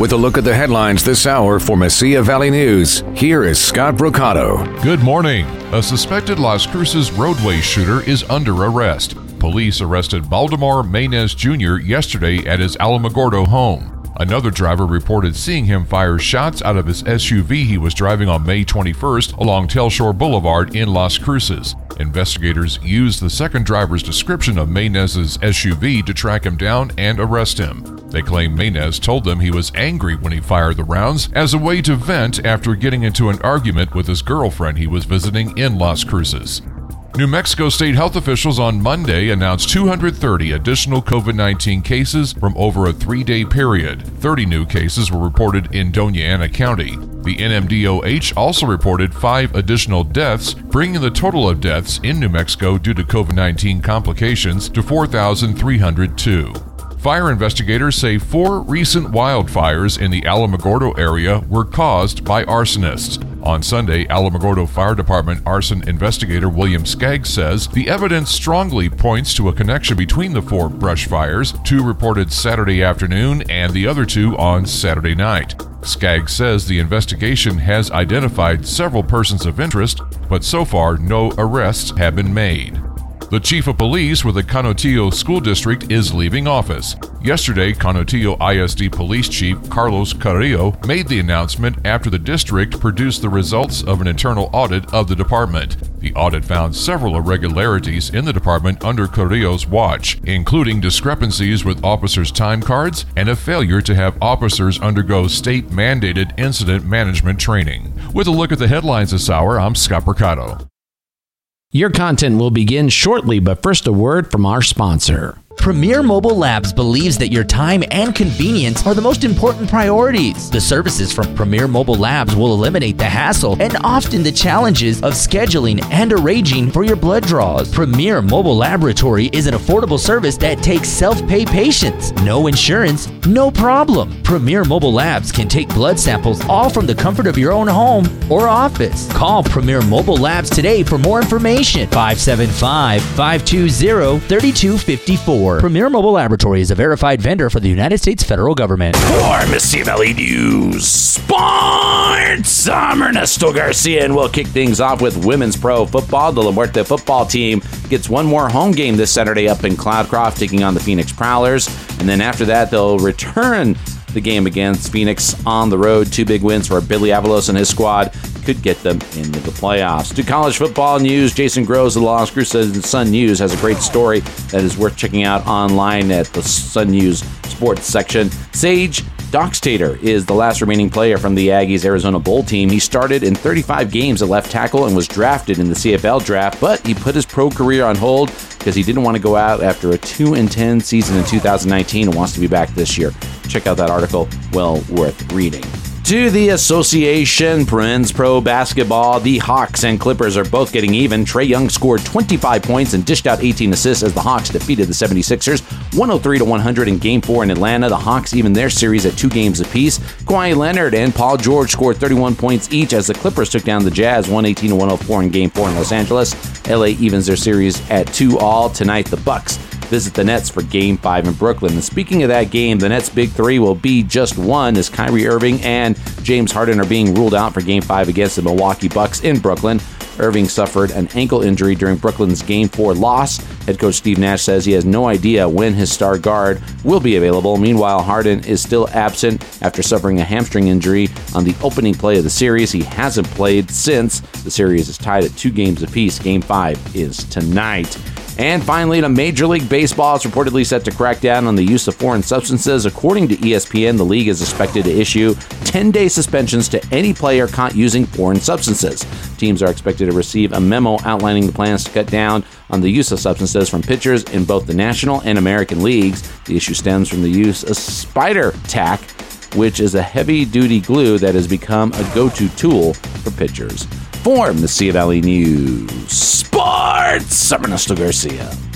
With a look at the headlines this hour for Mesilla Valley News, here is Scott Brocato. Good morning. A suspected Las Cruces roadway shooter is under arrest. Police arrested Baldemar Maynez Jr. yesterday at his Alamogordo home. Another driver reported seeing him fire shots out of his SUV he was driving on May 21st along Telshore Boulevard in Las Cruces. Investigators used the second driver's description of Maynez's SUV to track him down and arrest him. They claim Maynez told them he was angry when he fired the rounds as a way to vent after getting into an argument with his girlfriend he was visiting in Las Cruces. New Mexico state health officials on Monday announced 230 additional COVID 19 cases from over a three day period. 30 new cases were reported in Dona Ana County. The NMDOH also reported five additional deaths, bringing the total of deaths in New Mexico due to COVID 19 complications to 4,302. Fire investigators say four recent wildfires in the Alamogordo area were caused by arsonists. On Sunday, Alamogordo Fire Department arson investigator William Skaggs says the evidence strongly points to a connection between the four brush fires, two reported Saturday afternoon and the other two on Saturday night. Skaggs says the investigation has identified several persons of interest, but so far no arrests have been made. The chief of police with the Canutillo School District is leaving office. Yesterday, Canutillo ISD Police Chief Carlos Carrillo made the announcement after the district produced the results of an internal audit of the department. The audit found several irregularities in the department under Carrillo's watch, including discrepancies with officers' time cards and a failure to have officers undergo state mandated incident management training. With a look at the headlines this hour, I'm Scott Mercado. Your content will begin shortly, but first a word from our sponsor. Premier Mobile Labs believes that your time and convenience are the most important priorities. The services from Premier Mobile Labs will eliminate the hassle and often the challenges of scheduling and arranging for your blood draws. Premier Mobile Laboratory is an affordable service that takes self pay patients. No insurance, no problem. Premier Mobile Labs can take blood samples all from the comfort of your own home or office. Call Premier Mobile Labs today for more information. 575 520 3254. Premier Mobile Laboratory is a verified vendor for the United States federal government. For Mesilla Valley News, Sports, I'm Ernesto Garcia, and we'll kick things off with women's pro football. The La Muerte football team gets one more home game this Saturday up in Cloudcroft, taking on the Phoenix Prowlers. And then after that, they'll return the game against Phoenix on the road. Two big wins for Billy Avalos and his squad could get them into the playoffs. To college football news, Jason Groves of the Las Cruces Sun News has a great story that is worth checking out online at the Sun News sports section. Sage Doxtator is the last remaining player from the Aggies Arizona Bowl team. He started in 35 games at left tackle and was drafted in the CFL draft, but he put his pro career on hold because he didn't want to go out after a 2 and 10 season in 2019 and wants to be back this year. Check out that article, well worth reading to the association. Prince Pro Basketball. The Hawks and Clippers are both getting even. Trae Young scored 25 points and dished out 18 assists as the Hawks defeated the 76ers 103 to 100 in Game 4 in Atlanta. The Hawks even their series at two games apiece. Kawhi Leonard and Paul George scored 31 points each as the Clippers took down the Jazz 118 to 104 in Game 4 in Los Angeles. LA evens their series at 2 all. Tonight, the Bucks visit the Nets for Game 5 in Brooklyn. And speaking of that game, the Nets' big three will be just one as Kyrie Irving and James Harden are being ruled out for Game 5 against the Milwaukee Bucks in Brooklyn. Irving suffered an ankle injury during Brooklyn's Game 4 loss. Head coach Steve Nash says he has no idea when his star guard will be available. Meanwhile, Harden is still absent after suffering a hamstring injury on the opening play of the series. He hasn't played since. The series is tied at two games apiece. Game 5 is tonight. And finally, the Major League Baseball is reportedly set to crack down on the use of foreign substances. According to ESPN, the league is expected to issue 10 day suspensions to any player caught using foreign substances. Teams are expected to receive a memo outlining the plans to cut down on the use of substances from pitchers in both the National and American leagues. The issue stems from the use of spider tack, which is a heavy duty glue that has become a go to tool for pitchers. For Mesilla Valley News Sports, I'm Ernesto Garcia.